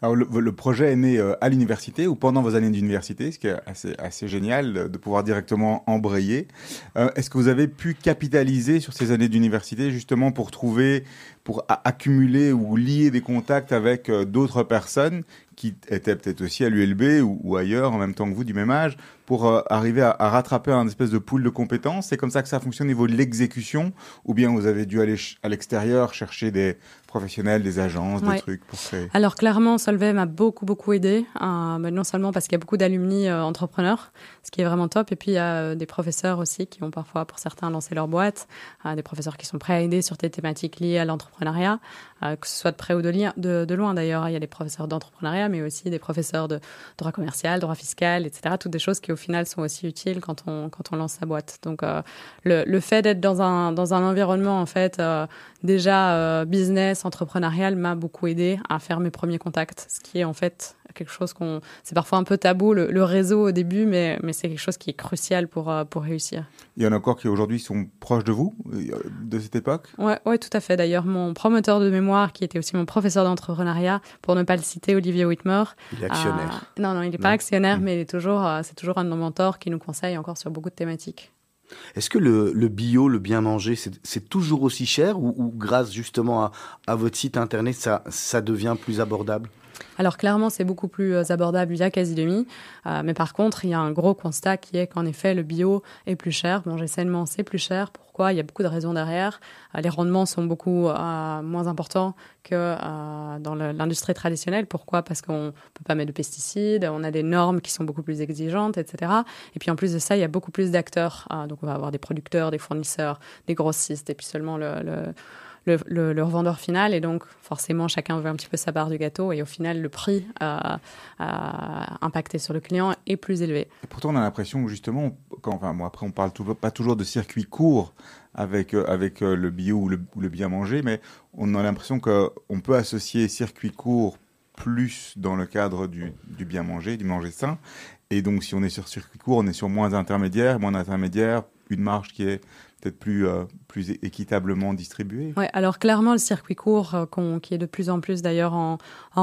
Alors le, projet est né euh, à l'université ou pendant vos années d'université, ce qui est assez, assez génial de pouvoir directement embrayer. Euh, Est-ce que vous avez pu capitaliser sur ces années d'université justement pour trouver, pour accumuler ou lier des contacts avec euh, d'autres personnes qui étaient peut-être aussi à l'ULB ou, ou, ailleurs en même temps que vous du même âge pour euh, arriver à, à, rattraper un espèce de pool de compétences C'est comme ça que ça fonctionne au niveau de l'exécution ou bien vous avez dû aller à l'extérieur chercher des professionnels, des agences, ouais. des trucs pour créer Alors clairement, Solvay m'a beaucoup beaucoup aidé, euh, non seulement parce qu'il y a beaucoup d'alumni euh, entrepreneurs, ce qui est vraiment top, et puis il y a euh, des professeurs aussi qui ont parfois, pour certains, lancé leur boîte, euh, des professeurs qui sont prêts à aider sur des thématiques liées à l'entrepreneuriat, que ce soit de près ou de, li- de, de loin d'ailleurs. Il y a des professeurs d'entrepreneuriat, mais aussi des professeurs de droit commercial, droit fiscal, etc. Toutes des choses qui au final sont aussi utiles quand on, quand on lance sa boîte. Donc euh, le, le fait d'être dans un, dans un environnement en fait euh, déjà euh, business, entrepreneurial m'a beaucoup aidé à faire mes premiers contacts, ce qui est en fait quelque chose qu'on. C'est parfois un peu tabou le, le, réseau au début, mais, mais c'est quelque chose qui est crucial pour, euh, pour réussir. Il y en a encore qui aujourd'hui sont proches de vous, de cette époque? Ouais, ouais, tout à fait. D'ailleurs, mon promoteur de mémoire, qui était aussi mon professeur d'entrepreneuriat, pour ne pas le citer, Olivier Whitmore. Il est actionnaire. Euh, non, non, il n'est pas actionnaire, mmh. mais il est toujours, euh, c'est toujours un de nos mentors qui nous conseille encore sur beaucoup de thématiques. Est-ce que le, le, bio, le bien manger, c'est toujours aussi cher ou, ou grâce justement à, à, votre site internet, ça, ça devient plus abordable? Alors clairement, c'est beaucoup plus euh, abordable via Casidemi, euh, mais par contre, il y a un gros constat qui est qu'en effet, le bio est plus cher. Manger sainement, c'est plus cher. Pourquoi? Il y a beaucoup de raisons derrière. Euh, les rendements sont beaucoup moins importants que dans l'industrie traditionnelle. Pourquoi? Parce qu'on ne peut pas mettre de pesticides, on a des normes qui sont beaucoup plus exigeantes, etc. Et puis en plus de ça, il y a beaucoup plus d'acteurs. Donc on va avoir des producteurs, des fournisseurs, des grossistes, et puis seulement le, le le, revendeur final et donc forcément chacun veut un petit peu sa part du gâteau et au final le prix euh, euh, impacté sur le client est plus élevé. Pourtant on a l'impression justement, quand, enfin bon, après on parle toujours, pas toujours de circuit court avec, euh, avec le bio ou le, bien manger, mais on a l'impression qu'on peut associer circuit court plus dans le cadre du, bien manger, du manger sain. Et donc si on est sur circuit court, on est sur moins intermédiaire, moins d'intermédiaire, une marge qui est peut-être plus, plus équitablement distribué. Oui, alors clairement, le circuit court, euh, qu qui est de plus en plus d'ailleurs en,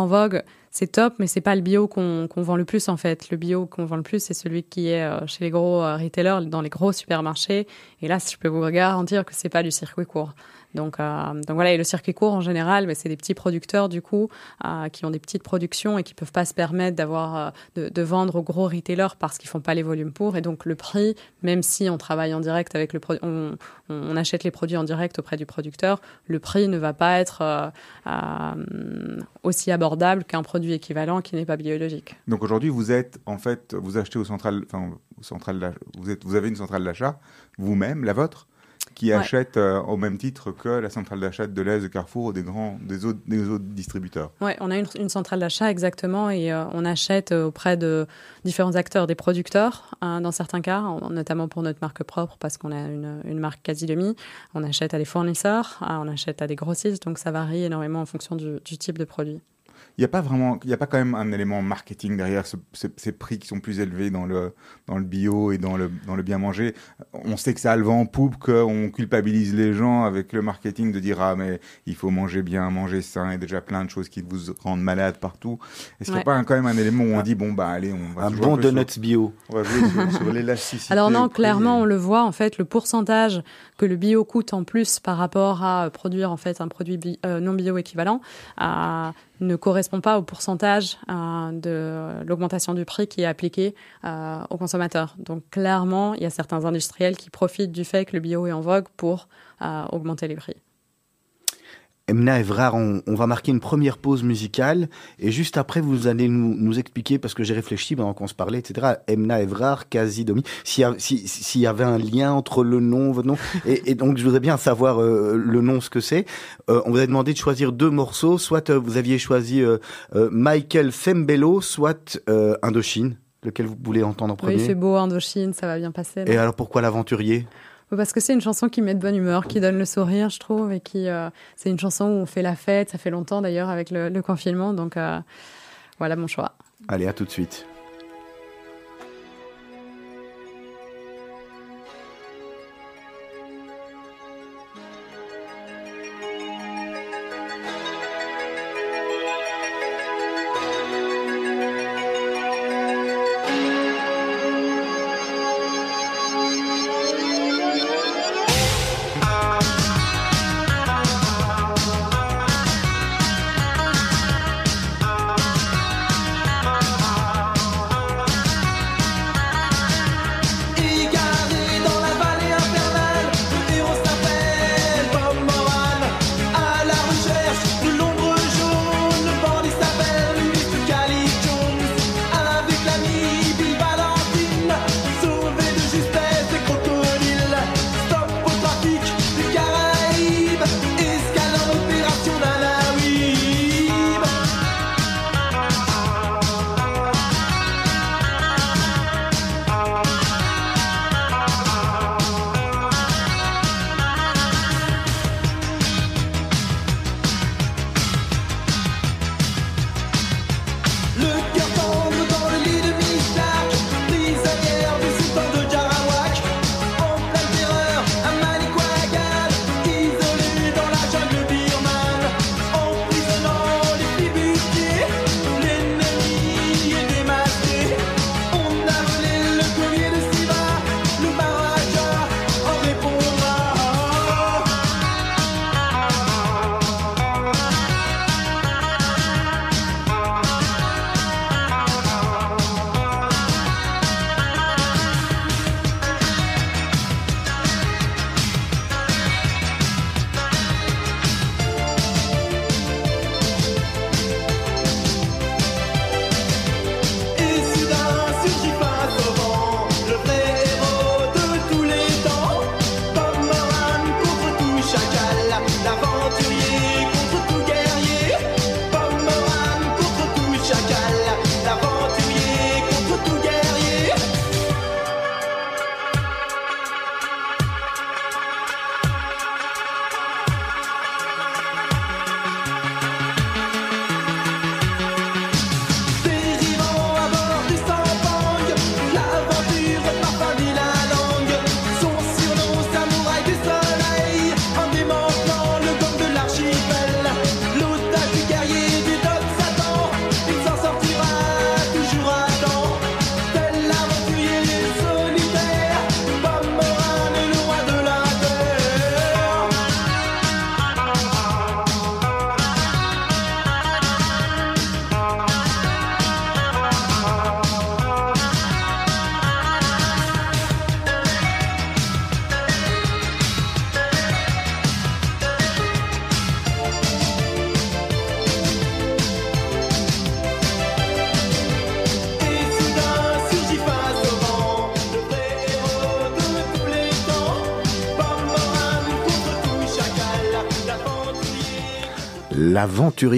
vogue, c'est top, mais c'est pas le bio qu'on qu vend le plus en fait. Le bio qu'on vend le plus, c'est celui qui est euh, chez les gros retailers, dans les gros supermarchés. Et là, je peux vous garantir que c'est pas du circuit court. Donc, euh, voilà, et le circuit court en général, c'est des petits producteurs du coup euh, qui ont des petites productions et qui peuvent pas se permettre euh, de, vendre aux gros retailers parce qu'ils font pas les volumes pour. Et donc le prix, même si on travaille en direct avec le produit, on, on, achète les produits en direct auprès du producteur, le prix ne va pas être aussi abordable qu'un produit équivalent qui n'est pas biologique. Donc aujourd'hui, vous êtes en fait, vous achetez au central, enfin, vous êtes, vous avez une centrale d'achat vous-même, la vôtre qui ouais. achètent euh, au même titre que la centrale d'achat de l'Est de Carrefour ou des grands des autres, des autres distributeurs. Oui, on a une, une centrale d'achat exactement et euh, on achète auprès de différents acteurs, des producteurs hein, dans certains cas, en, notamment pour notre marque propre parce qu'on a une, une marque quasi demi. On achète à des fournisseurs, hein, on achète à des grossistes, donc ça varie énormément en fonction du, du type de produit il n'y a pas vraiment, il n'y a pas quand même un élément marketing derrière ce, ce, ces prix qui sont plus élevés dans le, dans le bio et dans le, dans le bien manger. On sait que ça a le vent en poupe, qu'on culpabilise les gens avec le marketing de dire ah mais il faut manger bien, manger sain, et déjà plein de choses qui vous rendent malade partout. Est-ce qu'il n'y a pas un, quand même un élément où on dit bon bah allez on va un bon donuts sur, bio. On va jouer sur, sur l'élasticité. Alors non, clairement on le voit en fait le pourcentage que le bio coûte en plus par rapport à produire en fait un produit bi euh, non bio équivalent. Euh, ne correspond pas au pourcentage euh, de l'augmentation du prix qui est appliqué euh, aux consommateurs. Donc clairement, il y a certains industriels qui profitent du fait que le bio est en vogue pour euh, augmenter les prix. Emna Evrard, on, on, va marquer une première pause musicale et juste après vous allez nous, nous expliquer, parce que j'ai réfléchi pendant qu'on se parlait, etc. Emna Evrard, quasi Domi, s'il y, si, si y, avait un lien entre le nom, votre nom, et, et, donc je voudrais bien savoir euh, le nom, ce que c'est. Euh, on vous a demandé de choisir deux morceaux, soit euh, vous aviez choisi euh, euh, Michael Fembello, soit Indochine, lequel vous voulez entendre en premier. Oui, il fait beau Indochine, ça va bien passer. Là. Et alors pourquoi l'aventurier? Parce que c'est une chanson qui met de bonne humeur, qui donne le sourire, je trouve, et qui euh, c'est une chanson où on fait la fête. Ça fait longtemps d'ailleurs avec le, confinement, donc euh, voilà mon choix. Allez, à tout de suite.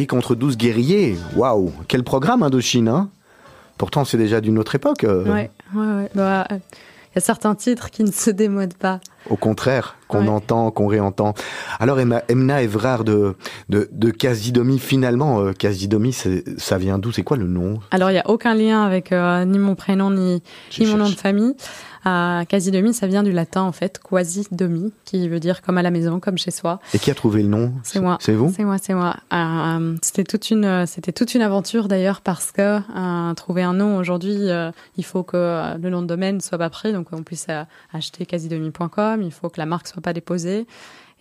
Contre 12 guerriers. Waouh, quel programme Indochine, hein Pourtant, c'est déjà d'une autre époque. Euh. Ouais, ouais, ouais. Bah, il y a certains titres qui ne se démodent pas. Au contraire, qu'on entend, qu'on réentend. Alors Emna Evrard de, de, de Casidomi, finalement, euh, Casidomi, ça vient d'où? C'est quoi le nom? Alors il n'y a aucun lien avec euh, ni mon prénom ni, ni mon nom de famille. Euh, quasi-demi, ça vient du latin en fait, quasi-demi, qui veut dire comme à la maison, comme chez soi. Et qui a trouvé le nom? C'est moi. C'est vous? C'est moi, c'est moi. Euh, c'était toute une, c'était toute une aventure d'ailleurs parce que euh, trouver un nom aujourd'hui, euh, il faut que le nom de domaine soit pas pris, donc on puisse acheter quasi-demi.com. Il faut que la marque soit pas déposée.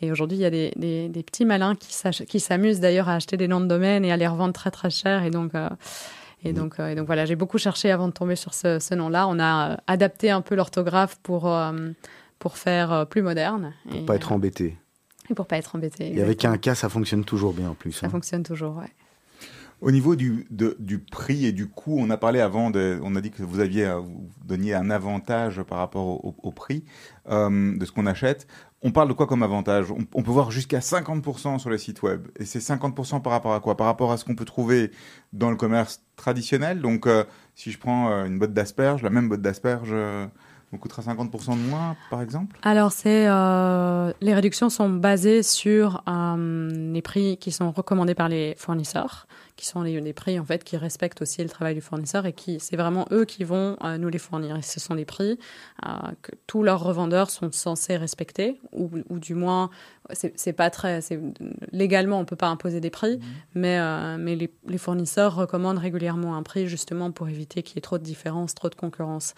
Et aujourd'hui, il y a des, des, des petits malins qui s'amusent d'ailleurs à acheter des noms de domaine et à les revendre très très cher. Et donc, et donc, euh, et donc voilà, j'ai beaucoup cherché avant de tomber sur ce, ce nom-là. On a euh, adapté un peu l'orthographe pour, euh, pour faire plus moderne. Pour ne pas être embêté. Et pour pas être embêté. Et avec un cas, ça fonctionne toujours bien en plus. Ça hein. fonctionne toujours, ouais. Au niveau du, du prix et du coût, on a parlé avant, de, on a dit que vous aviez vous donniez un avantage par rapport au, prix de ce qu'on achète. On parle de quoi comme avantage? On, peut voir jusqu'à 50% sur le site web. Et c'est 50% par rapport à quoi? Par rapport à ce qu'on peut trouver dans le commerce traditionnel. Donc, euh, si je prends euh, une botte d'asperges, la même botte d'asperges euh, me coûtera 50% de moins, par exemple? Alors, c'est les réductions sont basées sur les prix qui sont recommandés par les fournisseurs qui sont les, prix en fait qui respectent aussi le travail du fournisseur et qui c'est vraiment eux qui vont euh, nous les fournir. Et ce sont des prix euh, que tous leurs revendeurs sont censés respecter ou, ou du moins c'est pas très légalement on peut pas imposer des prix, mmh. mais euh, mais les, les, fournisseurs recommandent régulièrement un prix justement pour éviter qu'il y ait trop de différence, trop de concurrence.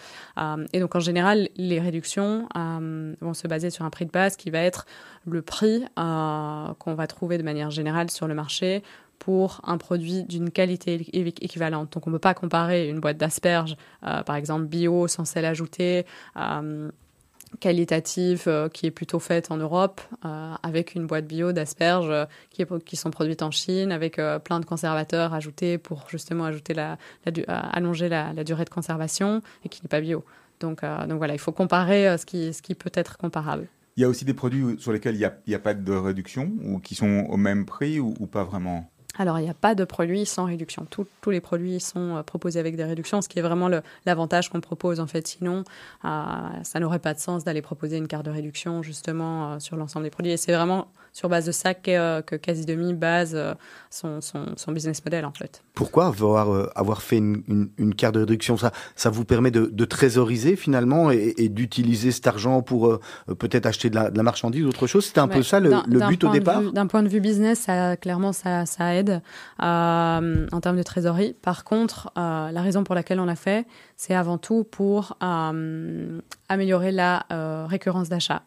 et donc en général les réductions vont se baser sur un prix de base qui va être le prix qu'on va trouver de manière générale sur le marché pour un produit d'une qualité équivalente. Donc on ne peut pas comparer une boîte d'asperges, euh, par exemple bio, sans sel ajouté, euh, qualitative, euh, qui est plutôt faite en Europe, avec une boîte bio d'asperges qui, qui, sont produites en Chine, avec plein de conservateurs ajoutés pour justement ajouter la, allonger la, durée de conservation et qui n'est pas bio. Donc, donc voilà, il faut comparer ce, qui, ce qui peut être comparable. Il y a aussi des produits sur lesquels il n'y a, a, pas de réduction ou qui sont au même prix ou pas vraiment? Alors, il n'y a pas de produits sans réduction. tous les produits sont euh, proposés avec des réductions, ce qui est vraiment l'avantage qu'on propose. En fait, sinon, euh, ça n'aurait pas de sens d'aller proposer une carte de réduction justement euh, sur l'ensemble des produits. Et c'est vraiment sur base de ça que, que Quasi base son, son, business model en fait. Pourquoi avoir, avoir fait une, une, carte de réduction? Ça, ça vous permet de, de trésoriser finalement et, d'utiliser cet argent pour peut-être acheter de la, marchandise ou autre chose? C'était un peu ça le, but au départ? D'un point de vue business, ça, clairement, ça, ça aide euh, en termes de trésorerie. Par contre, euh, la raison pour laquelle on l'a fait, c'est avant tout pour euh, améliorer la récurrence d'achat.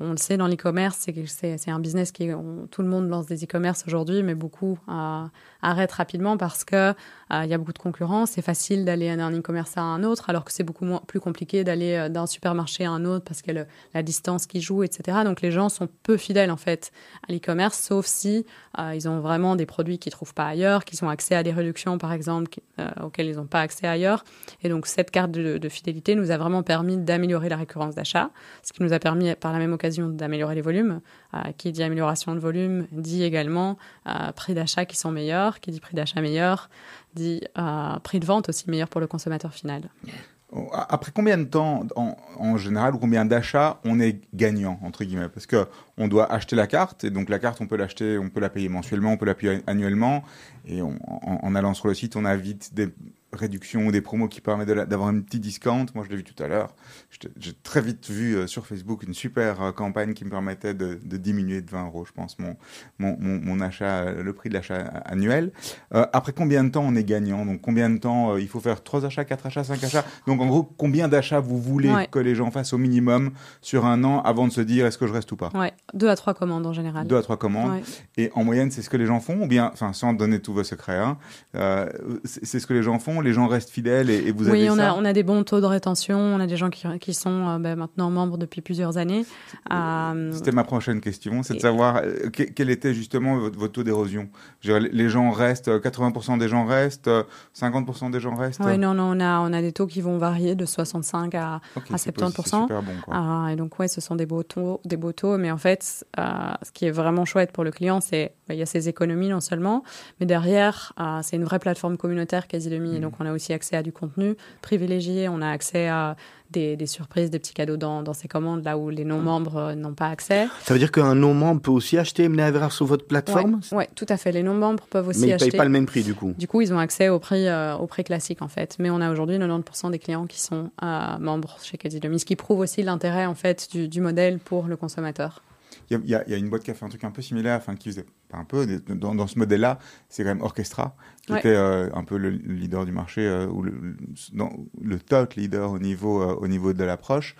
On le sait dans l'e-commerce, c'est un business qui tout le monde lance des e-commerce aujourd'hui, mais beaucoup arrêtent rapidement parce que euh, il y a beaucoup de concurrence. C'est facile d'aller d'un e-commerce à un autre, alors que c'est beaucoup plus compliqué d'aller euh, d'un supermarché à un autre parce a la distance qui joue, etc. Donc les gens sont peu fidèles en fait à l'e-commerce, sauf si euh, ils ont vraiment des produits qu'ils trouvent pas ailleurs, qu'ils ont accès à des réductions par exemple auxquelles ils n'ont pas accès ailleurs. Et donc cette carte de fidélité nous a vraiment permis d'améliorer la récurrence d'achat, ce qui nous a permis par la même occasion d'améliorer les volumes. qui dit amélioration de volume dit également prix d'achat qui sont meilleurs, qui dit prix d'achat meilleur dit euh, prix de vente aussi meilleur pour le consommateur final. Après combien de temps, en, général, ou combien d'achats on est gagnant, entre guillemets? Parce qu'on doit acheter la carte, et donc la carte, on peut l'acheter, on peut la payer mensuellement, on peut la payer annuellement, et en, en, allant sur le site, on a vite des réductions ou des promos qui permettent d'avoir un petit discount. Moi, je l'ai vu tout à l'heure. J'ai très vite vu euh, sur Facebook une super euh, campagne qui me permettait de, diminuer de 20 euros, je pense, mon, mon, mon, achat, euh, le prix de l'achat annuel. après combien de temps on est gagnant? Donc, combien de temps il faut faire 3 achats, 4 achats, 5 achats? Donc, en gros, combien d'achats vous voulez que les gens fassent au minimum sur un an avant de se dire est-ce que je reste ou pas? Ouais, 2 à 3 commandes en général. 2 à 3 commandes. Et en moyenne, c'est ce que les gens font Ou bien, enfin, sans donner tous vos secrets, hein, c'est ce que les gens font Les gens restent fidèles et, vous oui, avez on ça a, on a des bons taux de rétention. On a des gens qui, qui sont ben, maintenant membres depuis plusieurs années. C'était ma prochaine question, c'est de savoir quel était justement votre, taux d'érosion? Les gens restent, 80% des gens restent, 50% des gens restent? Oui, non, non, on a, on a des taux qui vont varier de 65 à, à 70%. Super bon, quoi. et donc, ouais, ce sont des beaux taux, des beaux taux mais en fait, ce qui est vraiment chouette pour le client, c'est il y a ces économies non seulement, mais derrière, euh, c'est une vraie plateforme communautaire. Et mmh. Donc, on a aussi accès à du contenu privilégié, on a accès à des, surprises, des petits cadeaux dans, dans, ces commandes, là où les non-membres euh, n'ont pas accès. Ça veut dire qu'un non-membre peut aussi acheter MNAVR sur votre plateforme? Oui, ouais, tout à fait. Les non-membres peuvent aussi acheter. Mais ils ne payent pas le même prix, du coup Du coup, ils ont accès au prix, euh, au prix classique, en fait. Mais on a aujourd'hui 90% des clients qui sont membres chez Demi, ce qui prouve aussi l'intérêt, en fait, du, du modèle pour le consommateur. Il y, y, a une boîte qui a fait un truc un peu similaire, enfin qui faisait un peu dans, dans ce modèle-là, c'est quand même Orchestra qui était euh, un peu le leader du marché euh, ou le, le, top leader au niveau euh, au niveau de l'approche.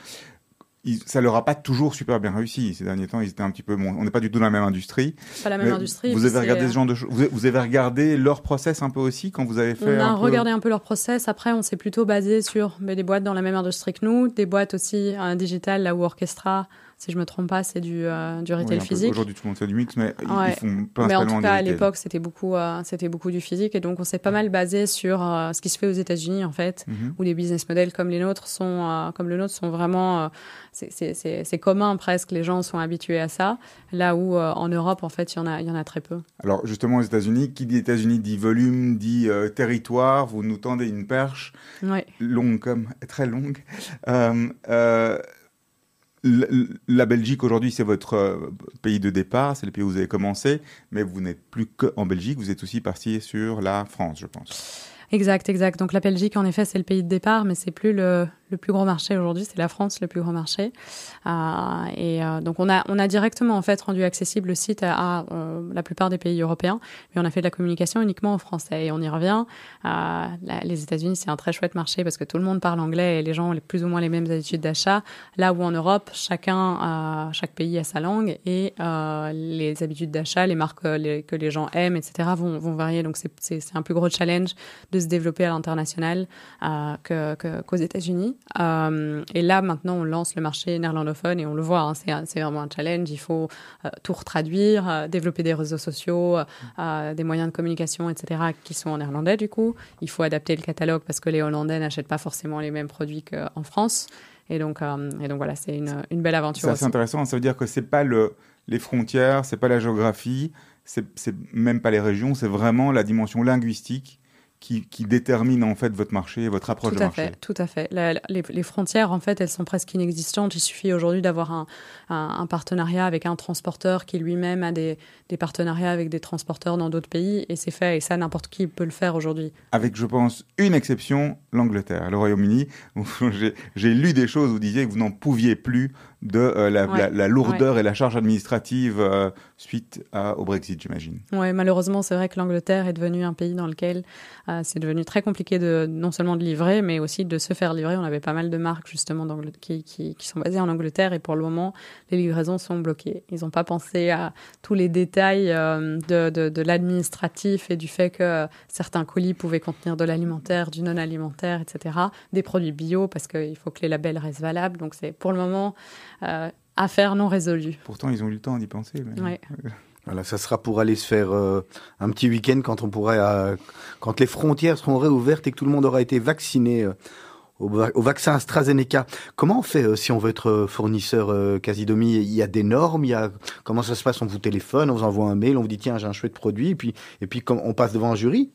Ça leur a pas toujours super bien réussi ces derniers temps. Ils étaient un petit peu, bon, on n'est pas du tout dans la même industrie. Pas la même industrie. Vous avez regardé ce genre de vous, vous, avez regardé leur process un peu aussi quand vous avez fait. On a regardé un peu leur process. Après, on s'est plutôt basé sur mais, des boîtes dans la même industrie que nous, des boîtes aussi un digital là où Orchestra si je me trompe pas, c'est du, euh, du retail physique. Aujourd'hui, tout le monde fait du mix, mais ils font principalement Mais en tout cas, à l'époque, c'était beaucoup, euh, c'était beaucoup du physique. Et donc, on s'est pas mal basé sur euh, ce qui se fait aux États-Unis, en fait, mhm. où les business models comme les nôtres sont, comme le nôtre sont vraiment, c'est commun presque. Les gens sont habitués à ça. Là où en Europe, en fait, il y en a, y en a très peu. Alors, justement, aux États-Unis, qui dit États-Unis dit volume, dit territoire. Vous nous tendez une perche longue comme très longue. La Belgique aujourd'hui, c'est votre euh, pays de départ, c'est le pays où vous avez commencé, mais vous n'êtes plus qu'en Belgique, vous êtes aussi parti sur la France, je pense. Exact, exact. Donc la Belgique, en effet, c'est le pays de départ, mais c'est plus le, le plus gros marché aujourd'hui, c'est la France, le plus gros marché. Euh, et euh, donc on a, on a directement en fait rendu accessible le site à, euh, la plupart des pays européens, mais on a fait de la communication uniquement en français. Et on y revient. les États-Unis, c'est un très chouette marché parce que tout le monde parle anglais et les gens ont plus ou moins les mêmes habitudes d'achat. Là où en Europe, chacun, chaque pays a sa langue et les habitudes d'achat, les marques que les gens aiment, etc., vont, vont varier. Donc c'est un plus gros challenge de se développer à l'international qu'aux que, États-Unis. Euh, et là, maintenant, on lance le marché néerlandophone et on le voit, hein, c'est vraiment un challenge. Il faut euh, tout retraduire, euh, développer des réseaux sociaux, des moyens de communication, etc., qui sont en néerlandais, du coup. Il faut adapter le catalogue parce que les Hollandais n'achètent pas forcément les mêmes produits qu'en France. Et donc, et donc voilà, c'est une, une, belle aventure. C'est intéressant. Ça veut dire que c'est pas le, les frontières, c'est pas la géographie, c'est même pas les régions, c'est vraiment la dimension linguistique qui, qui, détermine en fait votre marché et votre approche tout de marché. Fait, tout à fait. les, les, frontières, en fait, elles sont presque inexistantes. Il suffit aujourd'hui d'avoir un, un, partenariat avec un transporteur qui lui-même a des, des, partenariats avec des transporteurs dans d'autres pays et c'est fait. Et ça, n'importe qui peut le faire aujourd'hui. Avec, je pense, une exception, l'Angleterre. Le Royaume-Uni, j'ai lu des choses où vous disiez que vous n'en pouviez plus de euh, la, lourdeur et la charge administrative euh, suite au Brexit, j'imagine. Oui, malheureusement, c'est vrai que l'Angleterre est devenue un pays dans lequel euh, c'est devenu très compliqué de non seulement de livrer, mais aussi de se faire livrer. On avait pas mal de marques justement qui, qui, qui, sont basées en Angleterre et pour le moment, les livraisons sont bloquées. Ils n'ont pas pensé à tous les détails de, de, de l'administratif et du fait que certains colis pouvaient contenir de l'alimentaire, du non-alimentaire, etc. Des produits bio parce qu'il faut que les labels restent valables. Donc c'est pour le moment affaire non résolue. Pourtant, ils ont eu le temps d'y penser. Voilà, ça sera pour aller se faire euh, un petit week-end quand on pourrait, euh, quand les frontières seront réouvertes et que tout le monde aura été vacciné au, vaccin AstraZeneca. Comment on fait si on veut être fournisseur Casidomi Il y a des normes, il y a comment ça se passe? On vous téléphone, on vous envoie un mail, on vous dit tiens j'ai un chouette produit, et puis et puis on passe devant un jury.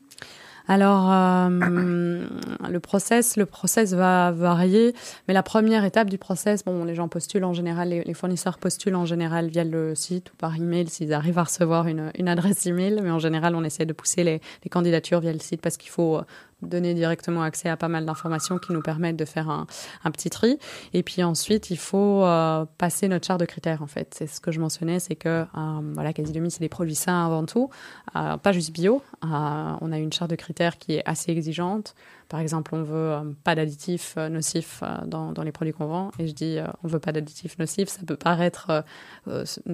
Alors, euh, le process, le process va varier, mais la première étape du process, bon, les gens postulent en général, les, fournisseurs postulent en général via le site ou par email s'ils arrivent à recevoir une, une, adresse email, mais en général, on essaie de pousser les, les candidatures via le site parce qu'il faut donner directement accès à pas mal d'informations qui nous permettent de faire un, petit tri. Et puis ensuite, il faut euh, passer notre charte de critères, en fait. C'est ce que je mentionnais, c'est que, euh, voilà, quasi demi, c'est des produits sains avant tout, euh, pas juste bio. on a une charte de critères qui est assez exigeante. Par exemple, on veut euh, pas d'additifs euh, nocifs euh, dans, dans, les produits qu'on vend. Et je dis, on veut pas d'additifs nocifs. Ça peut paraître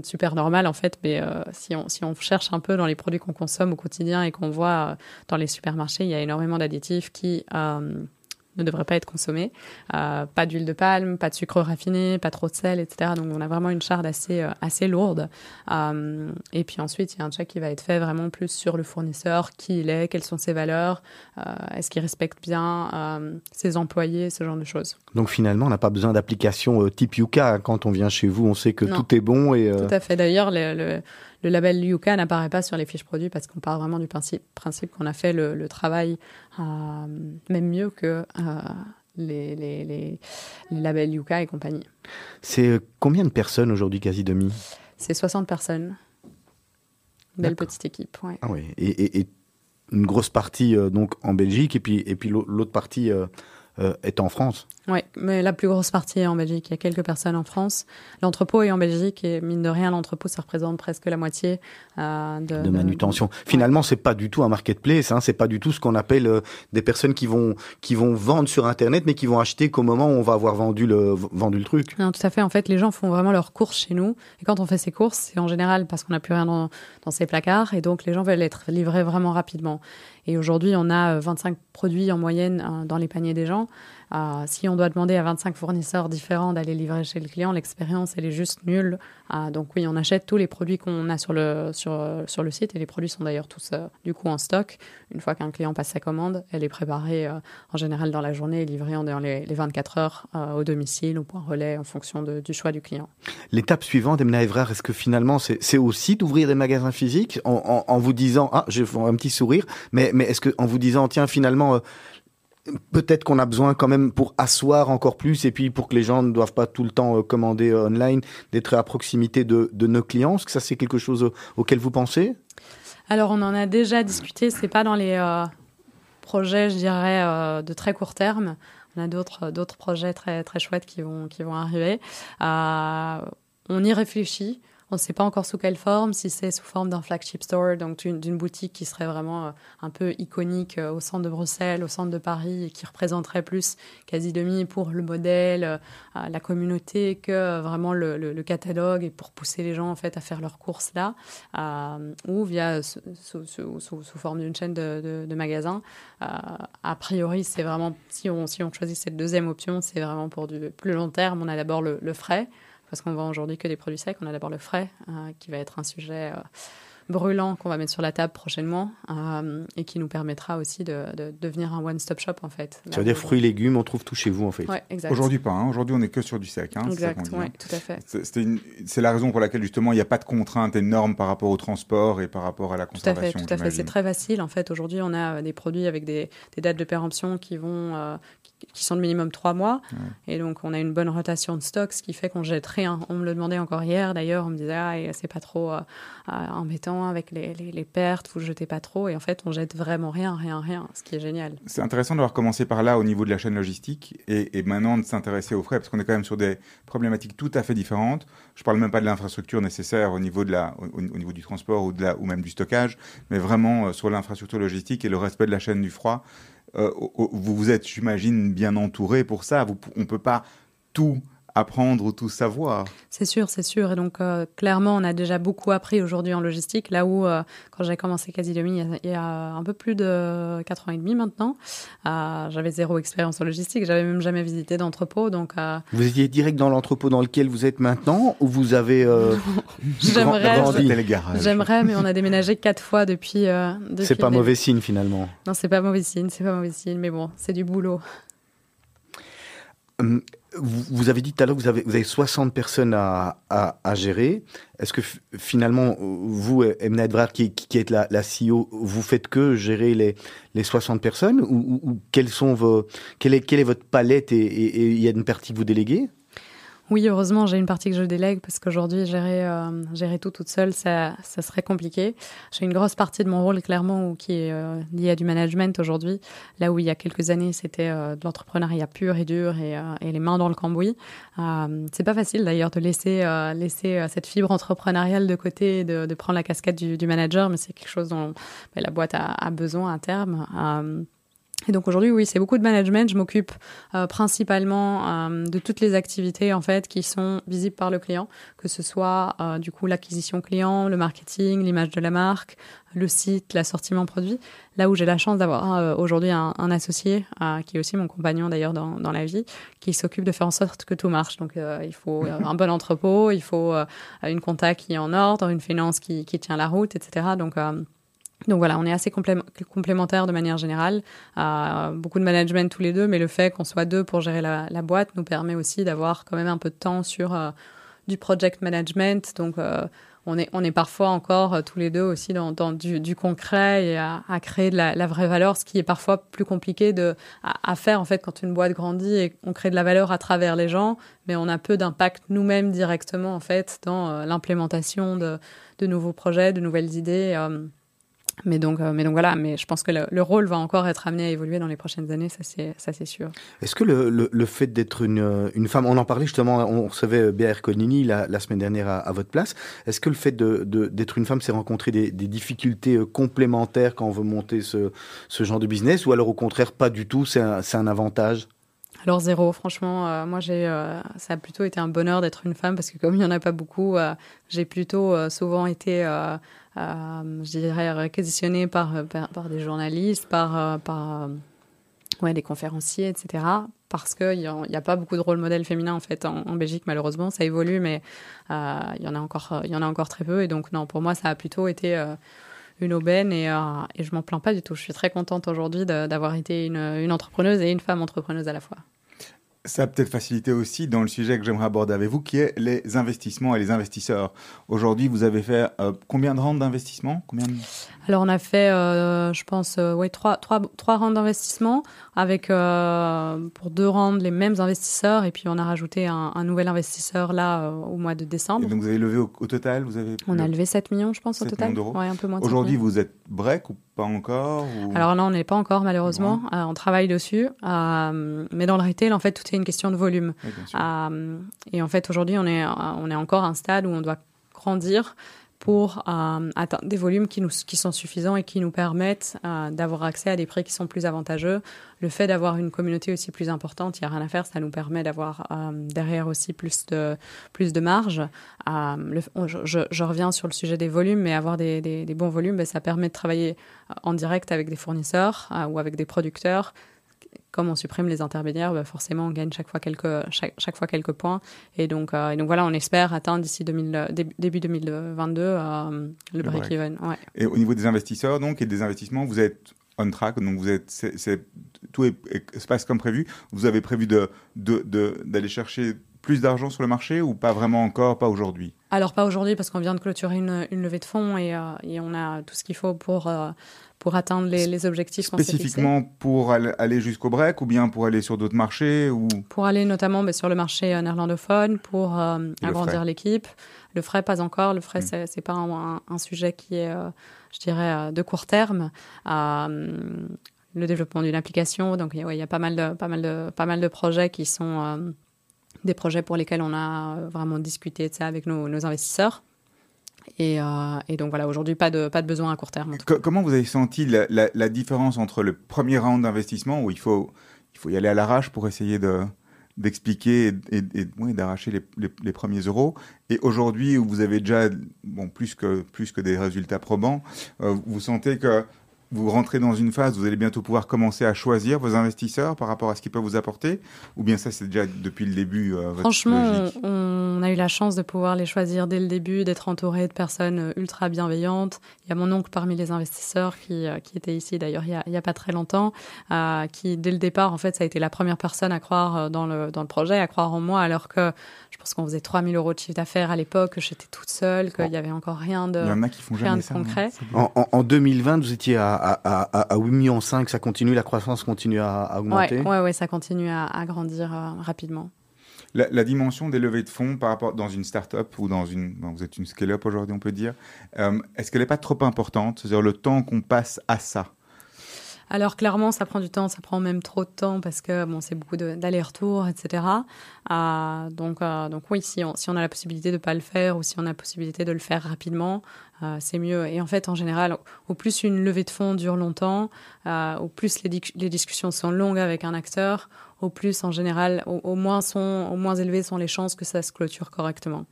super normal en fait, mais si, on, si on cherche un peu dans les produits qu'on consomme au quotidien et qu'on voit dans les supermarchés, il y a énormément d'additifs additifs qui ne devrait pas être consommé. Euh, pas d'huile de palme, pas de sucre raffiné, pas trop de sel, etc. Donc on a vraiment une charge assez, euh, assez lourde. Euh, et puis ensuite, il y a un check qui va être fait vraiment plus sur le fournisseur, qui il est, quelles sont ses valeurs, est-ce qu'il respecte bien ses employés, ce genre de choses. Donc finalement, on n'a pas besoin d'application type Yuka. Quand on vient chez vous, on sait que tout est bon. Et, Tout à fait. D'ailleurs, le le label Yuka n'apparaît pas sur les fiches produits parce qu'on part vraiment du principe, principe qu'on a fait le, travail euh, même mieux que euh, les, les, les, labels Yuka et compagnie. C'est euh, combien de personnes aujourd'hui, quasi demi C'est 60 personnes. Belle petite équipe. Ouais. Ah oui, et, une grosse partie donc en Belgique et puis, et puis l'autre partie est en France? Oui, mais la plus grosse partie est en Belgique. Il y a quelques personnes en France. L'entrepôt est en Belgique et mine de rien, l'entrepôt, ça représente presque la moitié euh, de, de, manutention. Finalement, c'est pas du tout un marketplace. Hein, c'est pas du tout ce qu'on appelle euh, des personnes qui vont qui vont vendre sur Internet, mais qui vont acheter qu'au moment où on va avoir vendu le vendu le truc. Non, tout à fait. En fait, les gens font vraiment leurs courses chez nous. Et quand on fait ces courses, c'est en général parce qu'on n'a plus rien dans, dans ces placards et donc les gens veulent être livrés vraiment rapidement. Et aujourd'hui, on a 25 euh, produits en moyenne dans les paniers des gens. Euh, si on doit demander à 25 fournisseurs différents d'aller livrer chez le client, l'expérience, elle est juste nulle. Euh, donc oui, on achète tous les produits qu'on a sur le, sur, sur le site et les produits sont d'ailleurs tous euh, du coup en stock. Une fois qu'un client passe sa commande, elle est préparée en général dans la journée et livrée dans les, les 24 heures au domicile ou point relais en fonction du choix du client. L'étape suivante, Emna Evrard, est-ce que finalement c'est aussi d'ouvrir des magasins physiques en, en, vous disant, ah, j'ai un petit sourire, mais, mais est-ce qu'en vous disant, tiens, finalement, peut-être qu'on a besoin quand même pour asseoir encore plus et puis pour que les gens ne doivent pas tout le temps euh, commander euh, online, d'être à proximité de, nos clients. Est-ce que ça c'est quelque chose auquel vous pensez? Alors on en a déjà discuté, c'est pas dans les euh, projets, je dirais, de très court terme. On a d'autres d'autres projets très très chouettes qui vont arriver. on y réfléchit. On ne sait pas encore sous quelle forme, si c'est sous forme d'un flagship store, donc d'une boutique qui serait vraiment euh, un peu iconique euh, au centre de Bruxelles, au centre de Paris, et qui représenterait plus quasi demi pour le modèle, euh, la communauté, que vraiment le, catalogue et pour pousser les gens en fait à faire leurs courses là, ou via sous, forme d'une chaîne de, magasins. a priori, c'est vraiment si on si on choisit cette deuxième option, c'est vraiment pour du plus long terme. On a d'abord le frais parce qu'on vend aujourd'hui que des produits secs. On a d'abord le frais, euh, qui va être un sujet euh, brûlant qu'on va mettre sur la table prochainement euh, et qui nous permettra aussi de, devenir un one-stop shop en fait. Ça veut dire fruits et légumes, on trouve tout chez vous en fait. Ouais, Aujourd'hui pas, hein. aujourd'hui on n'est que sur du sec. Hein, exact, oui, hein. tout à fait. C'est la raison pour laquelle justement il n'y a pas de contraintes énormes par rapport au transport et par rapport à la conservation. Tout à fait, tout à fait. C'est très facile en fait. Aujourd'hui on a des produits avec des, dates de péremption qui vont, qui sont de minimum trois mois. Et donc, on a une bonne rotation de stock, ce qui fait qu'on jette rien. On me le demandait encore hier, d'ailleurs. On me disait, ah, c'est pas trop euh, euh, avec les, les, pertes, vous jetez pas trop. Et en fait, on jette vraiment rien, rien, rien, ce qui est génial. C'est intéressant d'avoir commencé par là au niveau de la chaîne logistique et, maintenant de s'intéresser aux frais, parce qu'on est quand même sur des problématiques tout à fait différentes. Je parle même pas de l'infrastructure nécessaire au niveau, du transport ou, même du stockage, mais vraiment euh, sur l'infrastructure logistique et le respect de la chaîne du froid. Euh, vous vous êtes, j'imagine, bien entouré pour ça. On ne peut pas tout apprendre ou tout savoir. C'est sûr, c'est sûr. Et donc, euh, clairement, on a déjà beaucoup appris aujourd'hui en logistique, là où, euh, quand j'ai commencé quasi demi, il y, a, un peu plus de 4 ans et demi maintenant, euh, j'avais zéro expérience en logistique, j'avais même jamais visité d'entrepôt. Donc, Vous étiez direct dans l'entrepôt dans lequel vous êtes maintenant, ou vous avez J'aimerais, j'aimerais, mais on a déménagé quatre fois depuis. depuis c'est pas mauvais signe finalement. Non, c'est pas mauvais signe, c'est pas mauvais signe, mais bon, c'est du boulot. Vous, avez dit tout à l'heure que vous avez, vous avez 60 personnes à, à, gérer. Est-ce que finalement, vous, Emna Edvard, qui, qui êtes la, la, CEO, vous faites que gérer les, les 60 personnes ou, ou, quelles sont vos, quelle, est, quelle est votre palette et il y a une partie que vous déléguez? Oui, heureusement, j'ai une partie que je délègue parce qu'aujourd'hui, gérer, euh, gérer tout toute seule, ça, ça serait compliqué. J'ai une grosse partie de mon rôle, clairement, qui est euh, liée à du management aujourd'hui. Là où il y a quelques années, c'était euh, de l'entrepreneuriat pur et dur et, et, les mains dans le cambouis. c'est pas facile d'ailleurs de laisser, laisser cette fibre entrepreneuriale de côté et de, de prendre la casquette du, manager, mais c'est quelque chose dont ben, la boîte a, besoin à terme. Et donc aujourd'hui, oui, c'est beaucoup de management. Je m'occupe euh, principalement euh, de toutes les activités en fait qui sont visibles par le client, que ce soit euh, du coup l'acquisition client, le marketing, l'image de la marque, le site, l'assortiment produit. Là où j'ai la chance d'avoir aujourd'hui un, un, associé qui est aussi mon compagnon d'ailleurs dans, dans, la vie, qui s'occupe de faire en sorte que tout marche. Donc il faut un bon entrepôt, il faut une compta qui est en ordre, une finance qui, qui tient la route, etc. Donc donc voilà, on est assez complémentaires de manière générale. Beaucoup de management tous les deux, mais le fait qu'on soit deux pour gérer la, boîte nous permet aussi d'avoir quand même un peu de temps sur euh, du project management. Donc euh, on, est, on est parfois encore euh, tous les deux aussi dans, du, du, concret et à, créer de la, vraie valeur, ce qui est parfois plus compliqué de, à, à, faire en fait quand une boîte grandit et on crée de la valeur à travers les gens, mais on a peu d'impact nous-mêmes directement en fait dans l'implémentation de, de, nouveaux projets, de nouvelles idées. Mais donc, euh, mais donc voilà, mais je pense que le, le, rôle va encore être amené à évoluer dans les prochaines années, ça c'est, ça c'est sûr. Est-ce que le, le, le fait d'être une, une femme, on en parlait justement, on recevait Béa Conini la, la semaine dernière à, à, votre place, est-ce que le fait de, d'être une femme, c'est rencontrer des, des, difficultés euh, complémentaires quand on veut monter ce, ce genre de business, ou alors au contraire pas du tout, c'est un, c'est un avantage? Alors zéro, franchement, euh, moi j'ai, euh, ça a plutôt été un bonheur d'être une femme parce que comme il y en a pas beaucoup, euh, j'ai plutôt euh, souvent été, euh, je dirais, réquisitionnée par, par, par des journalistes, par, par ouais, des conférenciers, etc. Parce qu'il n'y a, pas beaucoup de rôle modèle féminin en fait en, Belgique malheureusement, ça évolue, mais il y en a encore, y en a encore très peu et donc non, pour moi ça a plutôt été une aubaine et, euh, et je m'en plains pas du tout. Je suis très contente aujourd'hui d'avoir été une, une entrepreneuse et une femme entrepreneuse à la fois. Ça a peut-être facilité aussi dans le sujet que j'aimerais aborder avec vous, qui est les investissements et les investisseurs. Aujourd'hui, vous avez fait euh, combien de rounds d'investissement? Combien de... Alors, on a fait, euh, je pense, euh, ouais, trois, trois, trois rounds d'investissement avec, pour deux rounds, les mêmes investisseurs. Et puis, on a rajouté un, un nouvel investisseur là au mois de décembre. Et donc, vous avez levé au, au total vous avez On a levé 7 millions, je pense, au total. Ouais, un peu moins Aujourd'hui, vous êtes break ou pas encore ou... Alors là, on n'est pas encore, malheureusement. Ouais. on travaille dessus. mais dans le retail, en fait, tout est une question de volume. Oui, et en fait, aujourd'hui, on est, on est encore à un stade où on doit grandir pour euh, atteindre des volumes qui, nous, qui sont suffisants et qui nous permettent euh, d'avoir accès à des prix qui sont plus avantageux. Le fait d'avoir une communauté aussi plus importante, il n'y a rien à faire, ça nous permet d'avoir euh, derrière aussi plus de, plus de marge. Euh, je, je, reviens sur le sujet des volumes, mais avoir des, des, des bons volumes, ben, ça permet de travailler en direct avec des fournisseurs euh, ou avec des producteurs comme on supprime les intermédiaires, bah forcément on gagne chaque fois quelques, chaque, chaque fois quelques points. Et donc, euh, et donc voilà, on espère atteindre d'ici début 2022 euh, le, le break-even. Ouais. Et au niveau des investisseurs donc, et des investissements, vous êtes on track, donc vous êtes, c est, c est, tout est, se passe comme prévu. Vous avez prévu d'aller de, de, de, chercher plus d'argent sur le marché ou pas vraiment encore, pas aujourd'hui? Alors pas aujourd'hui parce qu'on vient de clôturer une, une levée de fonds et, euh, et on a tout ce qu'il faut pour euh, pour atteindre les, les objectifs Spécifiquement pour aller jusqu'au break ou bien pour aller sur d'autres marchés ou? Pour aller notamment mais sur le marché euh, néerlandophone, pour euh, agrandir l'équipe. Le frais, pas encore. Le frais, mmh. c'est pas un, un, sujet qui est, je dirais, de court terme. Le développement d'une application, donc ouais, il y a pas mal de, pas mal de, pas mal de projets qui sont euh, des projets pour lesquels on a vraiment discuté de ça avec nos, nos investisseurs. Et, euh, et, donc voilà, aujourd'hui, pas de, pas de besoin à court terme. Comment vous avez senti la, la, la différence entre le premier round d'investissement où il faut, il faut y aller à l'arrache pour essayer de d'expliquer et, et, et ouais, d'arracher les, les, les, premiers euros? Et aujourd'hui, où vous avez déjà bon, plus, que, plus que des résultats probants, euh, vous sentez que vous rentrez dans une phase où vous allez bientôt pouvoir commencer à choisir vos investisseurs par rapport à ce qu'ils peuvent vous apporter Ou bien ça, c'est déjà depuis le début euh, votre Franchement, logique? on a eu la chance de pouvoir les choisir dès le début, d'être entouré de personnes ultra bienveillantes. Il y a mon oncle parmi les investisseurs qui, euh, qui était ici d'ailleurs il, il y a pas très longtemps, euh, qui dès le départ, en fait, ça a été la première personne à croire euh, dans le, dans le projet, à croire en moi, alors que je pense qu'on faisait 3000 euros de chiffre d'affaires à l'époque, que j'étais toute seule, qu'il n'y avait encore rien de, il y en a qui font rien de ça, concret. En, en, en, 2020, vous étiez à, à, à 8 millions 5, ça continue, la croissance continue à, à augmenter Oui, ouais, ouais, ça continue à, à grandir euh, rapidement. La, la, dimension des levées de fonds par rapport dans une start-up ou dans une, bon, vous êtes une scale-up aujourd'hui, on peut dire, euh, est-ce qu'elle n'est pas trop importante? C'est-à-dire le temps qu'on passe à ça? Alors clairement, ça prend du temps, ça prend même trop de temps parce que bon, c'est beaucoup d'allers-retours, etc. Euh, donc, euh, donc oui, si on, si on a la possibilité de ne pas le faire ou si on a la possibilité de le faire rapidement, euh, c'est mieux. Et en fait, en général, au plus une levée de fonds dure longtemps, au plus les, discussions sont longues avec un acteur, au plus en général, au, moins sont, au moins élevées sont les chances que ça se clôture correctement.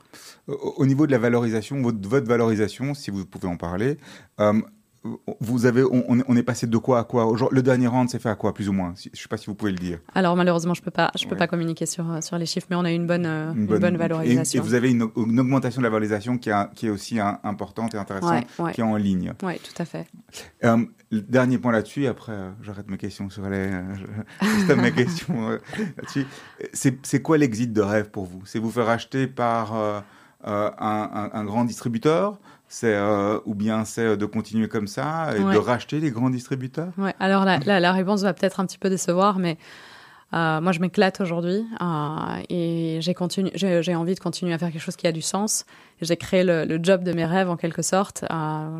Au, niveau de la valorisation, votre, votre, valorisation, si vous pouvez en parler, vous avez, on, est passé de quoi à quoi Le dernier round s'est fait à quoi, plus ou moins Je ne sais pas si vous pouvez le dire. Alors malheureusement, je ne peux, pas, je peux pas communiquer sur, euh, sur les chiffres, mais on a une bonne, euh, une, bonne, valorisation. Et, vous avez une, augmentation de la valorisation qui, qui est aussi importante et intéressante, qui est en ligne. Oui, tout à fait. Euh, dernier point là-dessus, après j'arrête mes questions sur les... je mes questions là-dessus. C'est quoi l'exit de rêve pour vous? C'est vous faire acheter par un, un grand distributeur c'est euh, ou bien c'est euh, de continuer comme ça et de racheter les grands distributeurs? Ouais. Alors la, la, réponse va peut-être un petit peu décevoir, mais euh, moi je m'éclate aujourd'hui et j'ai, j'ai, envie de continuer à faire quelque chose qui a du sens. J'ai créé le, job de mes rêves en quelque sorte.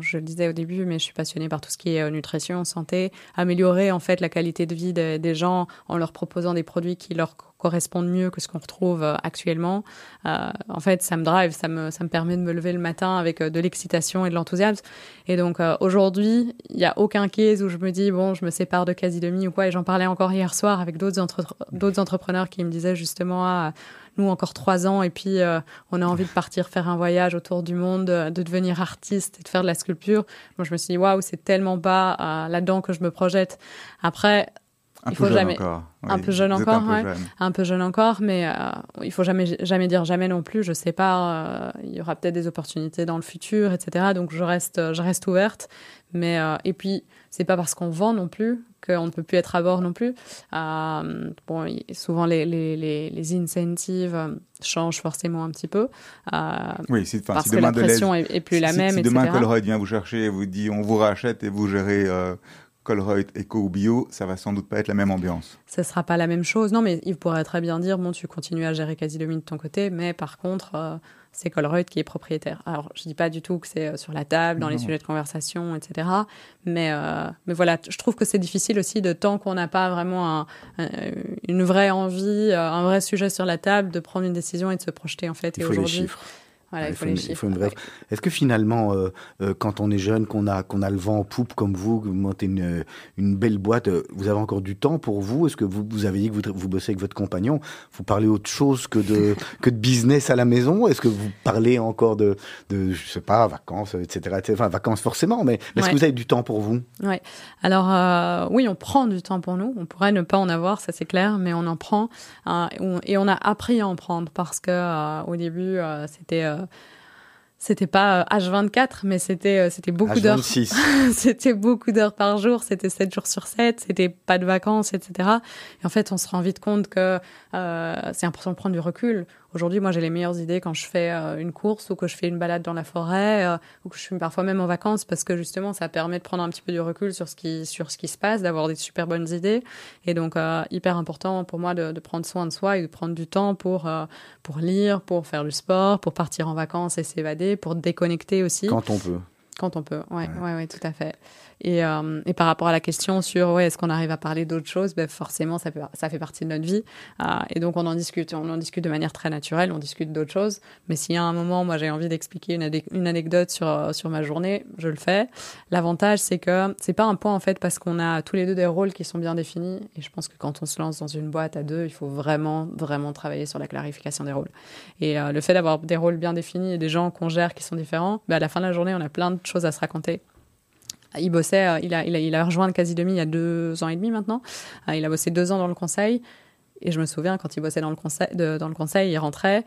je le disais au début, mais je suis passionnée par tout ce qui est nutrition, santé, améliorer en fait la qualité de vie des gens en leur proposant des produits qui leur correspondent mieux que ce qu'on retrouve euh, actuellement. Euh, en fait, ça me drive, ça me, ça me permet de me lever le matin avec euh, de l'excitation et de l'enthousiasme. Et donc aujourd'hui, il n'y a aucun case où je me dis, bon, je me sépare de quasi demi ou quoi. Et j'en parlais encore hier soir avec d'autres d'autres entrepreneurs qui me disaient justement, ah, nous encore trois ans et puis on a envie de partir faire un voyage autour du monde, de devenir artiste et de faire de la sculpture. Moi, je me suis dit, waouh, c'est tellement pas là-dedans que je me projette. Après, un il peu faut jeune encore. un peu jeune encore, un peu, un peu jeune encore, mais euh, il faut jamais jamais dire jamais non plus. Je sais pas, euh, il y aura peut-être des opportunités dans le futur, etc. Donc je reste je reste ouverte. Mais euh, et puis c'est pas parce qu'on vend non plus qu'on ne peut plus être à bord non plus. Euh, bon, souvent les, les, les, les, incentives changent forcément un petit peu. oui, c'est parce si que la pression est, plus la même. Si demain Colruyt vient vous chercher et vous dit on vous rachète et vous gérez Colruyt et Co-Bio, ça va sans doute pas être la même ambiance. Ça sera pas la même chose. Non, mais il pourrait très bien dire bon, tu continues à gérer quasi demi de ton côté, mais par contre, euh, c'est Colruyt qui est propriétaire. Alors, je dis pas du tout que c'est euh, sur la table, dans les sujets de conversation, etc. Mais, euh, mais voilà, je trouve que c'est difficile aussi de tant qu'on n'a pas vraiment une vraie envie, un vrai sujet sur la table, de prendre une décision et de se projeter en fait. Il et aujourd'hui, il, faut, une vraie... Est-ce que finalement, euh, euh, quand on est jeune, qu'on a, qu'on a le vent en poupe comme vous, que vous montez une, une belle boîte, euh, vous avez encore du temps pour vous? Est-ce que vous, vous avez dit que vous, vous bossez avec votre compagnon? Vous parlez autre chose que de, que de business à la maison? Est-ce que vous parlez encore de, de, je sais pas, vacances, etc. Enfin, vacances forcément, mais est-ce que vous avez du temps pour vous? Oui. Alors, oui, on prend du temps pour nous. On pourrait ne pas en avoir, ça c'est clair, mais on en prend. et on a appris à en prendre parce que au début, c'était euh, c'était pas H24, euh, mais c'était euh, c'était beaucoup d'heures. c'était beaucoup d'heures par jour, c'était 7 jours sur 7, c'était pas de vacances, etc. Et en fait, on se rend vite compte que c'est important de prendre du recul. Aujourd'hui, moi, j'ai les meilleures idées quand je fais euh, une course ou que je fais une balade dans la forêt euh, ou que je suis parfois même en vacances parce que justement, ça permet de prendre un petit peu du recul sur ce qui, sur ce qui se passe, d'avoir des super bonnes idées. Et donc, euh, hyper important pour moi de, de, prendre soin de soi et de prendre du temps pour, pour lire, pour faire du sport, pour partir en vacances et s'évader, pour déconnecter aussi. Quand on peut. Quand on peut, ouais, ouais, ouais, tout à fait. Et, euh, et, par rapport à la question sur ouais, est-ce qu'on arrive à parler d'autres choses, ben forcément, ça fait, partie de notre vie. Euh, et donc, on en discute. On en discute de manière très naturelle. On discute d'autres choses. Mais s'il y a un moment, moi, j'ai envie d'expliquer une, anecdote sur, euh, sur ma journée, je le fais. L'avantage, c'est que c'est pas un point, en fait, parce qu'on a tous les deux des rôles qui sont bien définis. Et je pense que quand on se lance dans une boîte à deux, il faut vraiment, vraiment travailler sur la clarification des rôles. Et le fait d'avoir des rôles bien définis et des gens qu'on gère qui sont différents, ben à la fin de la journée, on a plein de choses à se raconter. Il bossait, euh, il a, il a, il a rejoint le quasi demi il y a deux ans et demi maintenant. Euh, il a bossé deux ans dans le conseil. Et je me souviens, quand il bossait dans le conseil, dans le conseil il rentrait,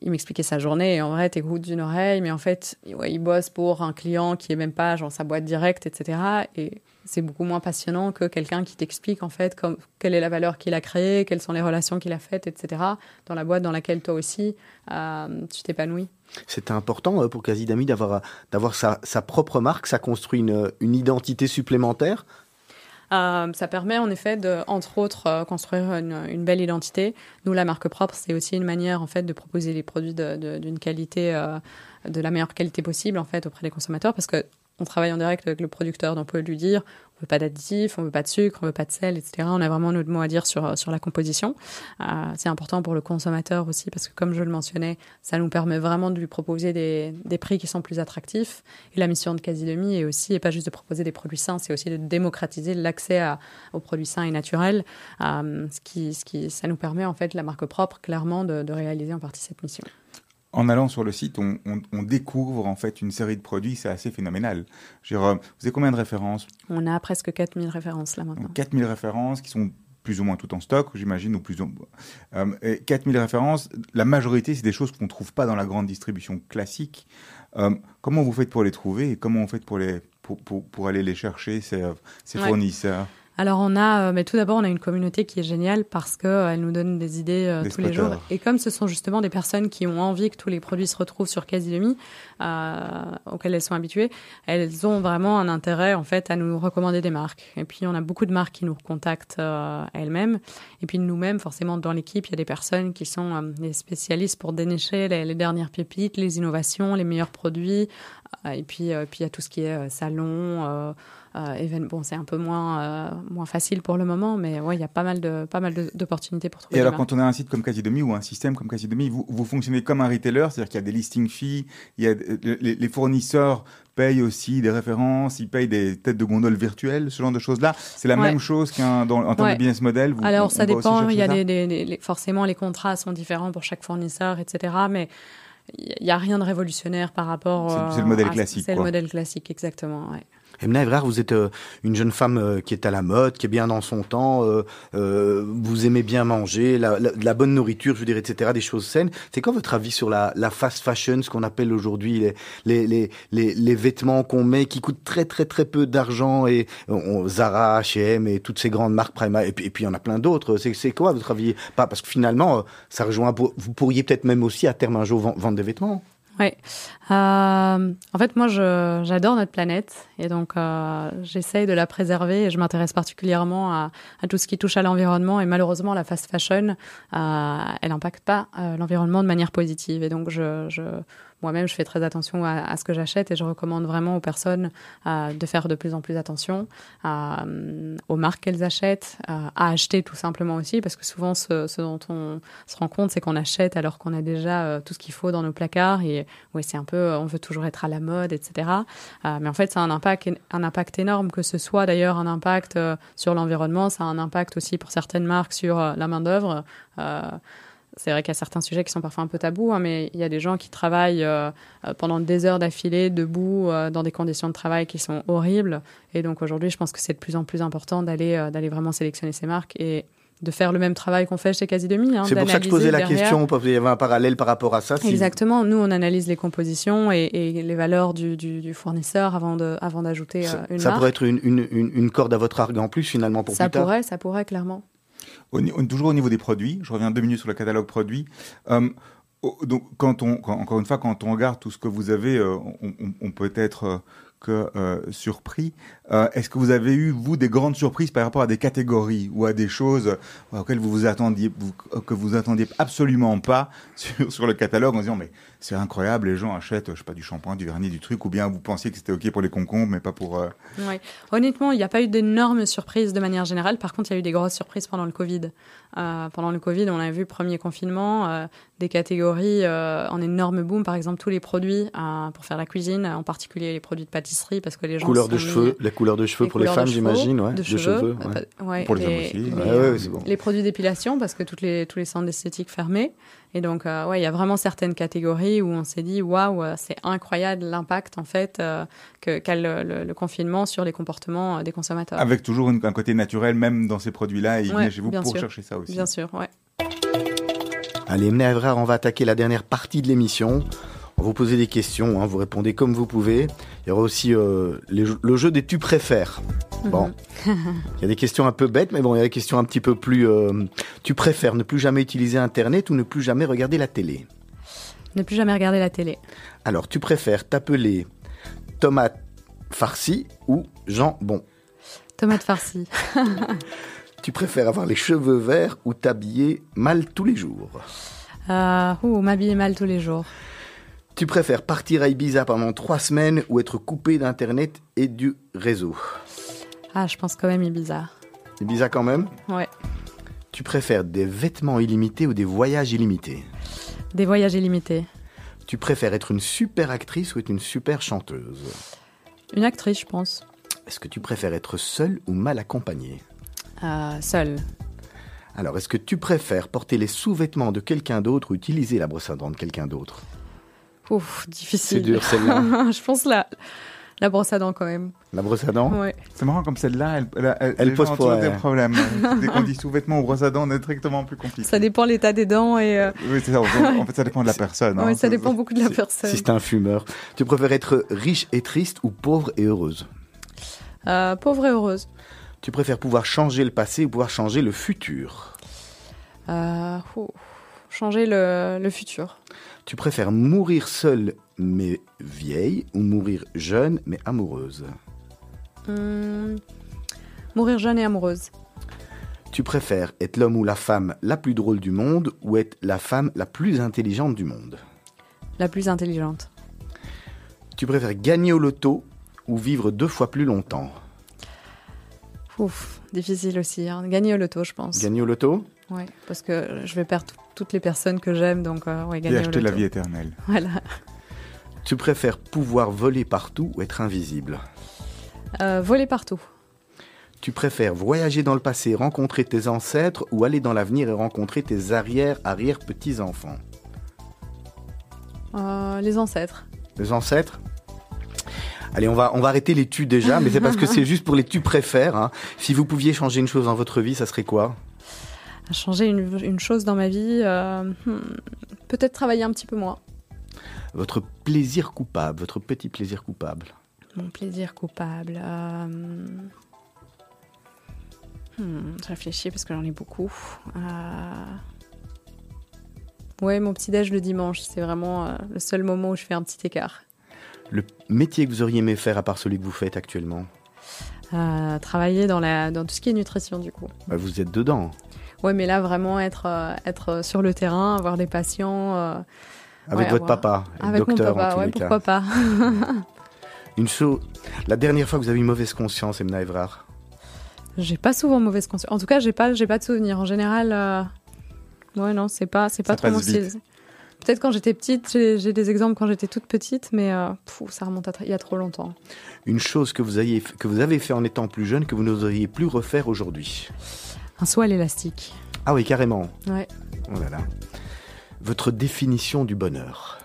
il m'expliquait sa journée. Et en vrai, t'écoutes d'une oreille, mais en fait, il bosse pour un client qui est même pas dans sa boîte directe, etc. Et c'est beaucoup moins passionnant que quelqu'un qui t'explique en fait comme, quelle est la valeur qu'il a créée, quelles sont les relations qu'il a faites, etc. Dans la boîte dans laquelle toi aussi euh, tu t'épanouis. C'était important euh, pour Kazidami d'avoir d'avoir sa, sa, propre marque, ça construit une, une identité supplémentaire. Euh, ça permet en effet de, entre autres, euh, construire une, une, belle identité. Nous, la marque propre, c'est aussi une manière en fait de proposer les produits d'une qualité, de la meilleure qualité possible en fait auprès des consommateurs, parce que on travaille en direct avec le producteur, donc on peut lui dire veut pas d'additifs, on veut pas de sucre, on veut pas de sel, etc. On a vraiment notre mot à dire sur, sur la composition. Euh, c'est important pour le consommateur aussi parce que, comme je le mentionnais, ça nous permet vraiment de lui proposer des, des prix qui sont plus attractifs. Et la mission de Quasi-Demi est aussi, et pas juste de proposer des produits sains, c'est aussi de démocratiser l'accès aux produits sains et naturels, euh, ce, qui, ce qui, ça nous permet en fait, la marque propre, clairement, de, de réaliser en partie cette mission en allant sur le site, on, découvre en fait une série de produits, c'est assez phénoménal. Je vous avez combien de références? On a presque 4000 références là maintenant. 4000 références qui sont plus ou moins toutes en stock, j'imagine, ou plus ou moins. Euh, 4000 références, la majorité, c'est des choses qu'on ne trouve pas dans la grande distribution classique. Euh, comment vous faites pour les trouver et comment vous faites pour, les, pour, pour, aller les chercher, ces, ces fournisseurs? Alors on a, euh, mais tout d'abord on a une communauté qui est géniale parce que euh, elle nous donne des idées euh, tous les jours. Et comme ce sont justement des personnes qui ont envie que tous les produits se retrouvent sur Quasi euh, auxquels elles sont habituées, elles ont vraiment un intérêt en fait à nous recommander des marques. Et puis on a beaucoup de marques qui nous contactent elles-mêmes. Et puis nous-mêmes, forcément dans l'équipe, il y a des personnes qui sont des spécialistes pour dénicher les, les, dernières pépites, les innovations, les meilleurs produits. Et puis puis il y a tout ce qui est salon euh, bon, c'est un peu moins, euh, moins facile pour le moment, mais ouais, il y a pas mal de pas mal d'opportunités pour trouver. Et alors, quand on a un site comme Casidomi ou un système comme Casidomi, vous, vous fonctionnez comme un retailer, c'est-à-dire qu'il y a des listing fees, il y a les, fournisseurs payent aussi des références, ils payent des têtes de gondole virtuelles, ce genre de choses-là. C'est la même chose qu'en termes de business model. Alors ça dépend. Il y a des, forcément les contrats sont différents pour chaque fournisseur, etc. Mais il n'y a rien de révolutionnaire par rapport. C'est le modèle classique. C'est le modèle classique, exactement. Ouais. Emna Evrard, vous êtes euh, une jeune femme euh, qui est à la mode, qui est bien dans son temps, euh, vous aimez bien manger, la, la, bonne nourriture, je veux dire, etc., des choses saines. C'est quoi votre avis sur la, la fast fashion, ce qu'on appelle aujourd'hui les, les, les, les, vêtements qu'on met qui coûtent très très très peu d'argent et on, Zara, H&M et toutes ces grandes marques Prima et puis, et puis il y en a plein d'autres. C'est quoi votre avis? Pas parce que finalement, ça rejoint. Vous pourriez peut-être même aussi à terme un jour vendre des vêtements. Ouais. Euh, en fait, moi, j'adore notre planète et donc euh, j'essaye de la préserver et je m'intéresse particulièrement à, à, tout ce qui touche à l'environnement et malheureusement, la fast fashion, euh, elle n'impacte pas euh, l'environnement de manière positive et donc je, je moi-même, je fais très attention à, ce que j'achète et je recommande vraiment aux personnes euh, de faire de plus en plus attention euh, aux marques qu'elles achètent, euh, à acheter tout simplement aussi, parce que souvent, ce, dont on se rend compte, c'est qu'on achète alors qu'on a déjà tout ce qu'il faut dans nos placards et oui, c'est un peu, on veut toujours être à la mode, etc. mais en fait, ça a un impact, un impact énorme, que ce soit d'ailleurs un impact sur l'environnement, ça a un impact aussi pour certaines marques sur la main d'œuvre. C'est vrai qu'il y a certains sujets qui sont parfois un peu tabous, hein, mais il y a des gens qui travaillent euh, euh, pendant des heures d'affilée, debout, euh, dans des conditions de travail qui sont horribles. Et donc aujourd'hui, je pense que c'est de plus en plus important d'aller d'aller vraiment sélectionner ces marques et de faire le même travail qu'on fait chez Quasi Demi. Hein, c'est pour ça que je posais la question, parce qu'il y avait un parallèle par rapport à ça. Exactement. Nous, on analyse les compositions et, les valeurs du, du, fournisseur avant de, avant d'ajouter une ça marque. Ça pourrait être une, une, une, corde à votre argue en plus finalement pour ça plus pourrait, Ça pourrait, clairement toujours au niveau des produits, je reviens deux minutes sur le catalogue produit. Euh, donc, quand on, encore une fois, quand on regarde tout ce que vous avez, euh, on, peut être euh, que surpris. Est-ce que vous avez eu, vous, des grandes surprises par rapport à des catégories ou à des choses auxquelles vous vous attendiez, que vous attendiez absolument pas sur, le catalogue en disant, mais c'est incroyable, les gens achètent, je sais pas, du shampoing, du vernis, du truc, ou bien vous pensiez que c'était OK pour les concombres, mais pas pour... Euh, Honnêtement, il n'y a pas eu d'énormes surprises de manière générale. Par contre, il y a eu des grosses surprises pendant le Covid. Euh, pendant le Covid, on a vu premier confinement, euh, des catégories en énorme boom, par exemple tous les produits pour faire la cuisine, en particulier les produits de pâtisserie, parce que les gens... Couleur de cheveux, la couleur de cheveux pour les femmes, j'imagine, ouais. De, cheveux, pour les, hommes aussi. Les, les produits d'épilation, parce que toutes les, tous les centres d'esthétique fermés. Et donc, euh, ouais, il y a vraiment certaines catégories où on s'est dit, waouh, euh, c'est incroyable l'impact en fait euh, que qu'a le, confinement sur les comportements des consommateurs. Avec toujours un côté naturel, même dans ces produits-là, et ouais, chez vous pour chercher ça aussi. Bien sûr, ouais. Allez, Mne on va attaquer la dernière partie de l'émission. On va vous poser des questions, hein, vous répondez comme vous pouvez. Il y aura aussi euh, le jeu des tu préfères. Bon, mhm. il y a des questions un peu bêtes, mais bon, il y a des questions un petit peu plus... Euh, tu préfères ne plus jamais utiliser Internet ou ne plus jamais regarder la télé? Ne plus jamais regarder la télé. Alors, tu préfères t'appeler tomate farcie ou jambon Tomate farcie. tu préfères avoir les cheveux verts ou t'habiller mal tous les jours euh, Ou m'habiller mal tous les jours. Tu préfères partir à Ibiza pendant trois semaines ou être coupé d'Internet et du réseau Ah, je pense quand même Ibiza. Ibiza quand même Ouais. Tu préfères des vêtements illimités ou des voyages illimités Des voyages illimités. Tu préfères être une super actrice ou être une super chanteuse Une actrice, je pense. Est-ce que tu préfères être seule ou mal accompagnée Euh, seule. Alors, est-ce que tu préfères porter les sous-vêtements de quelqu'un d'autre ou utiliser la brosse à dents de quelqu'un d'autre? Ouf, difficile. C'est dur, celle-là. je pense la, la brosse à dents quand même. La brosse à dents? Ouais. C'est marrant comme celle-là, elle, elle, elle, Elle pose ouais. des problèmes. Dès qu'on dit sous-vêtements ou brosse à dents, on est strictement plus compliqué. Ça dépend l'état des dents et euh, Oui, c'est ça. En fait, ça dépend de la personne. hein. ouais, ça dépend beaucoup de la Si- personne. Si c'est un fumeur. Tu préfères être riche et triste ou pauvre et heureuse? Euh, pauvre et heureuse. Tu préfères pouvoir changer le passé ou pouvoir changer le futur Euh, changer le, le futur. Tu préfères mourir seule mais vieille ou mourir jeune mais amoureuse Hum, mourir jeune et amoureuse. Tu préfères être l'homme ou la femme la plus drôle du monde ou être la femme la plus intelligente du monde La plus intelligente. Tu préfères gagner au loto ou vivre deux fois plus longtemps Ouf, difficile aussi. hein. Gagner au loto, je pense. Gagner au loto Ouais, parce que je vais perdre tout- toutes les personnes que j'aime, donc euh, ouais, Et gagner au acheter loto. la vie éternelle. Voilà. Tu préfères pouvoir voler partout ou être invisible? Euh, voler partout. Tu préfères voyager dans le passé, rencontrer tes ancêtres ou aller dans l'avenir et rencontrer tes arrière-arrière-petits-enfants Euh, les ancêtres. Les ancêtres? Allez, on va, on va arrêter les tu déjà, mais c'est parce que c'est juste pour les tu préfères. hein. Si vous pouviez changer une chose dans votre vie, ça serait quoi? Changer une, une chose dans ma vie, euh, hmm, peut-être travailler un petit peu moins. Votre plaisir coupable, votre petit plaisir coupable. Mon plaisir coupable. euh, hmm, je réfléchis parce que j'en ai beaucoup. Euh, Ouais, mon petit déj le dimanche, c'est vraiment euh, le seul moment où je fais un petit écart. Le métier que vous auriez aimé faire à part celui que vous faites actuellement Euh, travailler dans, la, dans tout ce qui est nutrition, du coup. Bah, Vous êtes dedans. Ouais, mais là, vraiment être, euh, être sur le terrain, avoir des patients. euh, Avec Ouais, votre avoir- papa, avec docteur mon papa, en tous ouais, les cas. pourquoi pas. Une chose, la dernière fois que vous avez eu mauvaise conscience, Emna Evrard, J'ai pas souvent mauvaise conscience. En tout cas, j'ai pas, j'ai pas de souvenirs. En général, euh, ouais, non, c'est pas, c'est pas Ça trop mon style. Peut-être quand j'étais petite, j'ai des exemples quand j'étais toute petite, mais euh, ça remonte à il y a trop longtemps. une chose que vous, ayez, que vous avez fait en étant plus jeune que vous n'oseriez plus refaire aujourd'hui. Un saut à l'élastique. Ah oui, carrément. Ouais. Oh là là. Votre définition du bonheur.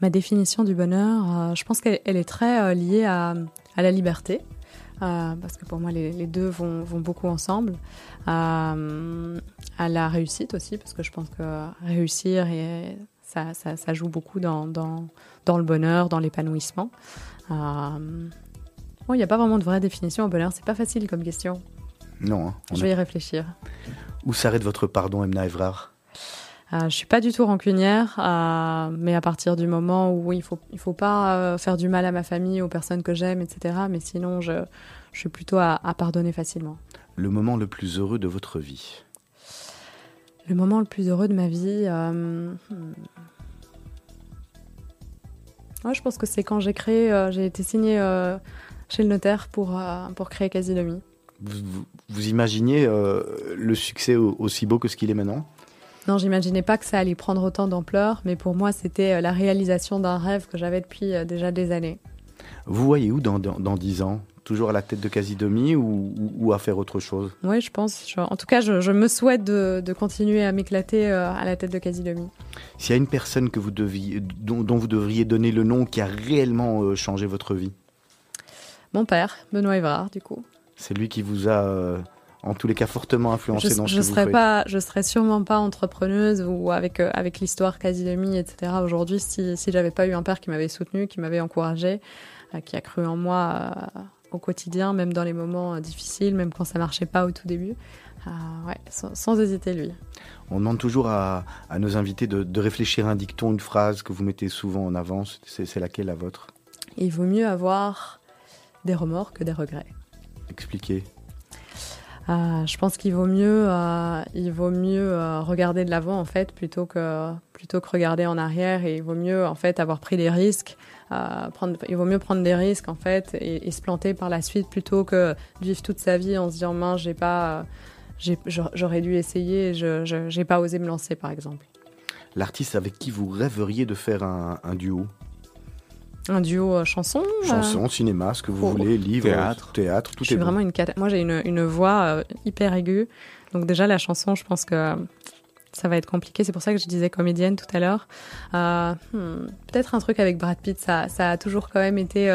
Ma définition du bonheur, euh, je pense qu'elle elle est très euh, liée à, à la liberté, euh, parce que pour moi les, les deux vont, vont beaucoup ensemble. Euh, à la réussite aussi, parce que je pense que réussir, et ça, ça, ça joue beaucoup dans, dans, dans le bonheur, dans l'épanouissement. Euh, bon, il n'y a pas vraiment de vraie définition au bonheur, c'est pas facile comme question. Non. hein, Je a- vais y réfléchir. Où s'arrête votre pardon, Emna Evrard? Euh, je suis pas du tout rancunière, euh, mais à partir du moment où il faut il faut pas euh, faire du mal à ma famille, aux personnes que j'aime, etc. Mais sinon, je, je suis plutôt à, à pardonner facilement. Le moment le plus heureux de votre vie? Le moment le plus heureux de ma vie, euh, hmm. Ouais, je pense que c'est quand j'ai créé, euh, j'ai été signée euh, chez le notaire pour pour créer Casilomi. Vous, vous- vous imaginez le succès au- aussi beau que ce qu'il est maintenant? Non, j'imaginais pas que ça allait prendre autant d'ampleur, mais pour moi, c'était la réalisation d'un rêve que j'avais depuis déjà des années. Vous voyez où dans, dans, dans 10 ans? Toujours à la tête de Casidomi ou, ou, ou à faire autre chose? Oui, je pense. Je- en tout cas, je, je me souhaite de, de continuer à m'éclater euh, à la tête de Casilomi. S'il y a une personne que vous deviez, dont, dont vous devriez donner le nom qui a réellement euh, changé votre vie, Mon père, Benoît Évrard, du coup. c'est lui qui vous a, euh, en tous les cas, fortement influencé Je, dans ce je que serais pas, je serais sûrement pas entrepreneuse ou avec euh, avec l'histoire Casilomi, etc. Aujourd'hui, si si j'avais pas eu un père qui m'avait soutenu, qui m'avait encouragé, euh, qui a cru en moi au quotidien, même dans les moments euh, difficiles, même quand ça marchait pas au tout début. Euh, ouais, sans, sans hésiter lui. On demande toujours à, à nos invités de, de réfléchir à un dicton, une phrase que vous mettez souvent en avant. C'est laquelle la vôtre? Il vaut mieux avoir des remords que des regrets. Expliquez. Euh, je pense qu'il vaut mieux, euh, il vaut mieux regarder de l'avant en fait plutôt que plutôt que regarder en arrière. Et il vaut mieux en fait avoir pris des risques. Prendre, il vaut mieux prendre des risques en fait et, et, se planter par la suite plutôt que vivre toute sa vie en se disant mince j'ai pas, j'aurais dû essayer, je j'ai pas osé me lancer par exemple. L'artiste avec qui vous rêveriez de faire un, un duo? Un duo euh, chanson Chanson, cinéma, ce que vous voulez, livre, théâtre, théâtre tout je suis vraiment une Moi, j'ai une, une, voix euh, hyper aiguë. Donc déjà, la chanson, je pense que ça va être compliqué. C'est pour ça que je disais comédienne tout à l'heure. Euh, hmm, peut-être un truc avec Brad Pitt, ça, ça a toujours quand même été...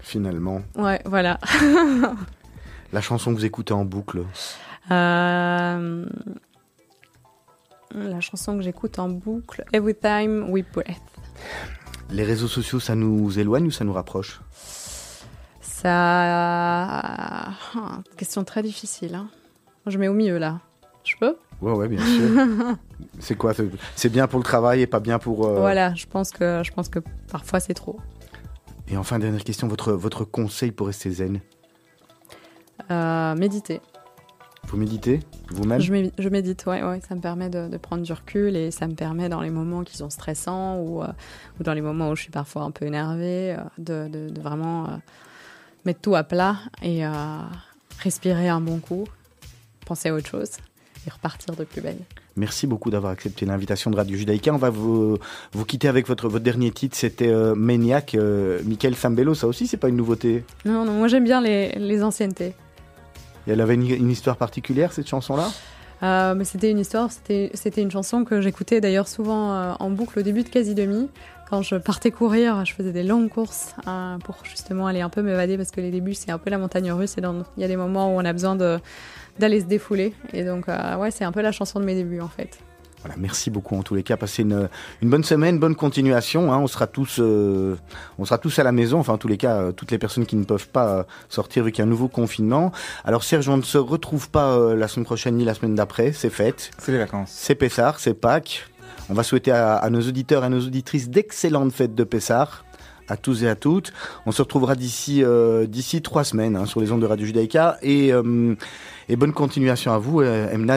Finalement. Ouais, voilà. la chanson que vous écoutez en boucle La chanson que j'écoute en boucle, Every Time We Breathe. Les réseaux sociaux, ça nous éloigne ou ça nous rapproche? Ça. Ah, question très difficile. Hein. Je mets au milieu là. Je peux? Ouais, ouais, bien sûr. c'est quoi C'est bien pour le travail et pas bien pour. Euh, voilà, je pense que, je pense que parfois c'est trop. Et enfin, dernière question, votre, votre conseil pour rester zen? Euh, Méditer. Vous méditez vous-même? Je, médite, ouais, ouais, ça me permet de, prendre du recul et ça me permet dans les moments qui sont stressants ou, euh, ou dans les moments où je suis parfois un peu énervée, de, de, vraiment mettre tout à plat et respirer un bon coup, penser à autre chose et repartir de plus belle. Merci beaucoup d'avoir accepté l'invitation de Radio Judaïka. On va vous, vous quitter avec votre, votre dernier titre, c'était Maniac, Michael Sambello. Ça aussi, c'est pas une nouveauté? Non, non, moi j'aime bien les, les anciennetés. Et elle avait une, histoire particulière, cette chanson-là? Euh, mais c'était une histoire, c'était une chanson que j'écoutais d'ailleurs souvent euh, en boucle au début de quasi demi. Quand je partais courir, je faisais des longues courses euh, pour justement aller un peu m'évader parce que les débuts c'est un peu la montagne russe et il y a des moments où on a besoin d'aller se défouler. Et donc ouais, c'est un peu la chanson de mes débuts en fait merci beaucoup en tous les cas. Passez une, bonne semaine, bonne continuation. Hein. On sera tous, euh, on sera tous à la maison. Enfin, en tous les cas, euh, toutes les personnes qui ne peuvent pas euh, sortir avec un nouveau confinement. Alors Serge, on ne se retrouve pas la semaine prochaine ni la semaine d'après. C'est fête. C'est les vacances. C'est Pessard, c'est Pâques. On va souhaiter à, nos auditeurs et à nos auditrices d'excellentes fêtes de Pessard à tous et à toutes. On se retrouvera d'ici d'ici trois semaines hein, sur les ondes de Radio Judaïka et, et bonne continuation à vous, Emna.